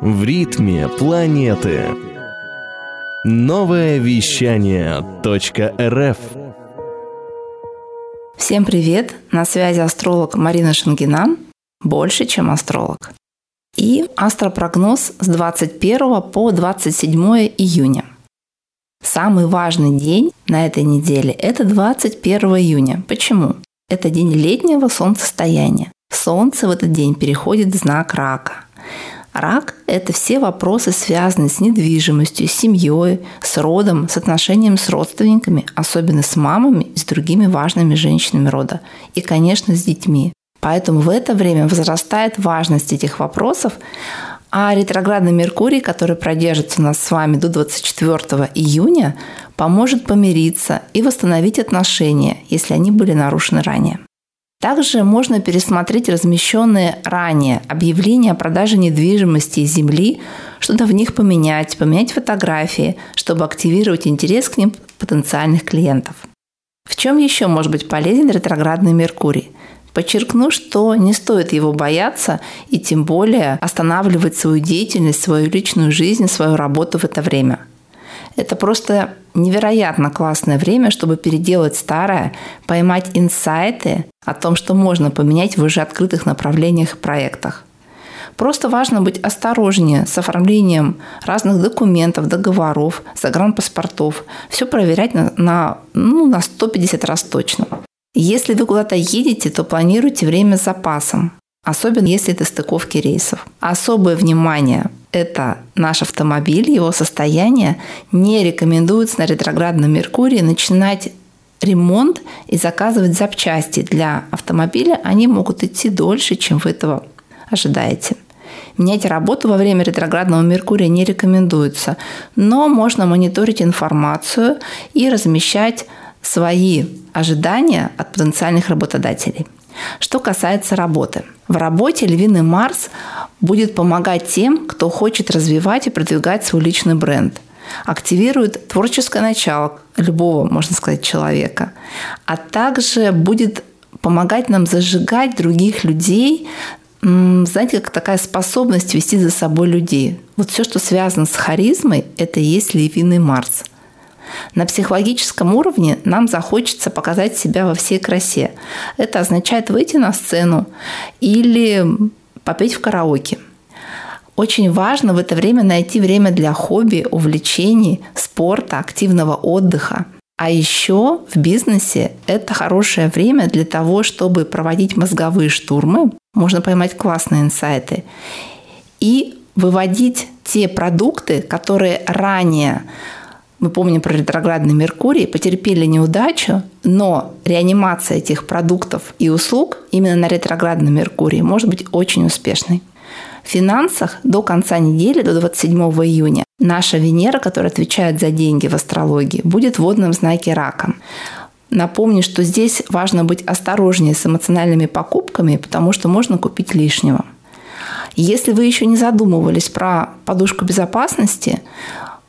В ритме планеты. Новое вещание .рф Всем привет! На связи астролог Марина Шангина. Больше, чем астролог. И астропрогноз с 21 по 27 июня. Самый важный день на этой неделе – это 21 июня. Почему? Это день летнего солнцестояния. Солнце в этот день переходит в знак рака. Рак – это все вопросы, связанные с недвижимостью, с семьей, с родом, с отношением с родственниками, особенно с мамами и с другими важными женщинами рода. И, конечно, с детьми. Поэтому в это время возрастает важность этих вопросов, а ретроградный Меркурий, который продержится нас с вами до 24 июня, поможет помириться и восстановить отношения, если они были нарушены ранее. Также можно пересмотреть размещенные ранее объявления о продаже недвижимости и земли, что-то в них поменять, поменять фотографии, чтобы активировать интерес к ним потенциальных клиентов. В чем еще может быть полезен ретроградный Меркурий? Подчеркну, что не стоит его бояться и тем более останавливать свою деятельность, свою личную жизнь, свою работу в это время – это просто невероятно классное время, чтобы переделать старое, поймать инсайты о том, что можно поменять в уже открытых направлениях и проектах. Просто важно быть осторожнее с оформлением разных документов, договоров, загранпаспортов. Все проверять на, на, ну, на 150 раз точно. Если вы куда-то едете, то планируйте время с запасом, особенно если это стыковки рейсов. Особое внимание это наш автомобиль, его состояние, не рекомендуется на ретроградном Меркурии начинать ремонт и заказывать запчасти для автомобиля. Они могут идти дольше, чем вы этого ожидаете. Менять работу во время ретроградного Меркурия не рекомендуется, но можно мониторить информацию и размещать свои ожидания от потенциальных работодателей. Что касается работы. В работе львиный Марс будет помогать тем, кто хочет развивать и продвигать свой личный бренд. Активирует творческое начало любого, можно сказать, человека. А также будет помогать нам зажигать других людей, знаете, как такая способность вести за собой людей. Вот все, что связано с харизмой, это и есть львиный Марс – на психологическом уровне нам захочется показать себя во всей красе. Это означает выйти на сцену или попеть в караоке. Очень важно в это время найти время для хобби, увлечений, спорта, активного отдыха. А еще в бизнесе это хорошее время для того, чтобы проводить мозговые штурмы. Можно поймать классные инсайты. И выводить те продукты, которые ранее мы помним про ретроградный Меркурий, потерпели неудачу, но реанимация этих продуктов и услуг именно на ретроградном Меркурии может быть очень успешной. В финансах до конца недели, до 27 июня, наша Венера, которая отвечает за деньги в астрологии, будет в водном знаке рака. Напомню, что здесь важно быть осторожнее с эмоциональными покупками, потому что можно купить лишнего. Если вы еще не задумывались про подушку безопасности,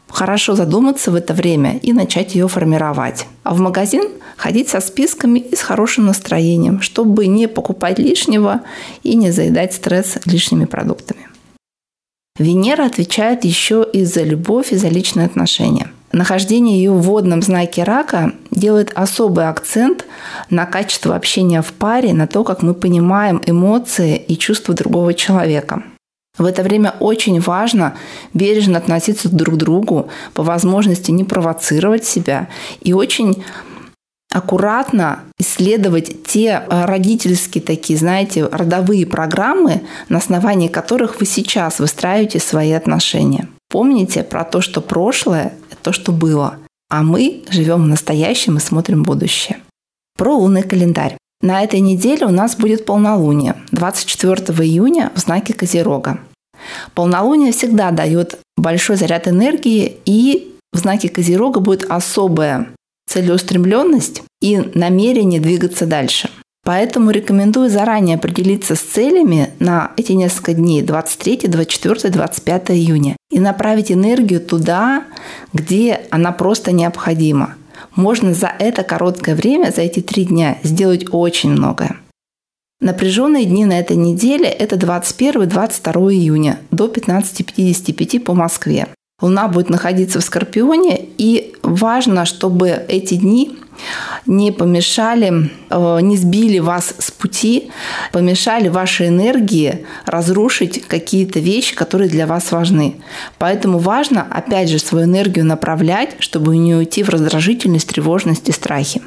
хорошо задуматься в это время и начать ее формировать. А в магазин ходить со списками и с хорошим настроением, чтобы не покупать лишнего и не заедать стресс лишними продуктами. Венера отвечает еще и за любовь, и за личные отношения. Нахождение ее в водном знаке рака делает особый акцент на качество общения в паре, на то, как мы понимаем эмоции и чувства другого человека. В это время очень важно бережно относиться друг к другу, по возможности не провоцировать себя и очень аккуратно исследовать те э, родительские такие, знаете, родовые программы, на основании которых вы сейчас выстраиваете свои отношения. Помните про то, что прошлое – это то, что было, а мы живем в настоящем и смотрим будущее. Про лунный календарь. На этой неделе у нас будет полнолуние 24 июня в знаке Козерога. Полнолуние всегда дает большой заряд энергии, и в знаке Козерога будет особая целеустремленность и намерение двигаться дальше. Поэтому рекомендую заранее определиться с целями на эти несколько дней 23, 24, 25 июня и направить энергию туда, где она просто необходима. Можно за это короткое время, за эти три дня сделать очень многое. Напряженные дни на этой неделе – это 21-22 июня до 15.55 по Москве. Луна будет находиться в Скорпионе, и важно, чтобы эти дни не помешали, э, не сбили вас с пути, помешали вашей энергии разрушить какие-то вещи, которые для вас важны. Поэтому важно, опять же, свою энергию направлять, чтобы не уйти в раздражительность, тревожность и страхи.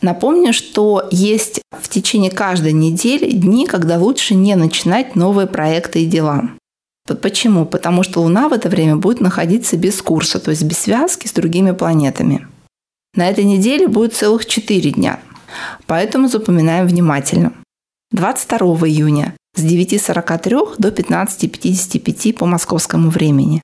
Напомню, что есть в течение каждой недели дни, когда лучше не начинать новые проекты и дела. Почему? Потому что Луна в это время будет находиться без курса, то есть без связки с другими планетами. На этой неделе будет целых 4 дня, поэтому запоминаем внимательно. 22 июня с 9.43 до 15.55 по московскому времени.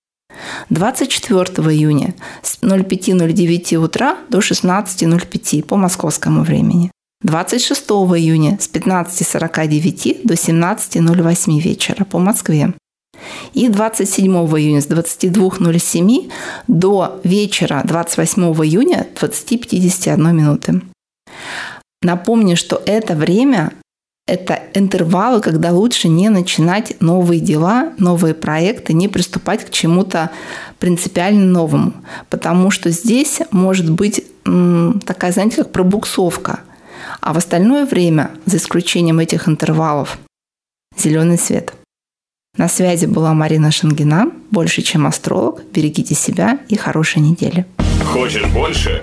24 июня с 05.09 утра до 16.05 по московскому времени. 26 июня с 15.49 до 17.08 вечера по Москве. И 27 июня с 22.07 до вечера 28 июня 20.51 минуты. Напомню, что это время это интервалы, когда лучше не начинать новые дела, новые проекты, не приступать к чему-то принципиально новому. Потому что здесь может быть такая, знаете, как пробуксовка. А в остальное время, за исключением этих интервалов, зеленый свет. На связи была Марина Шангина. Больше, чем астролог. Берегите себя и хорошей недели. Хочешь больше?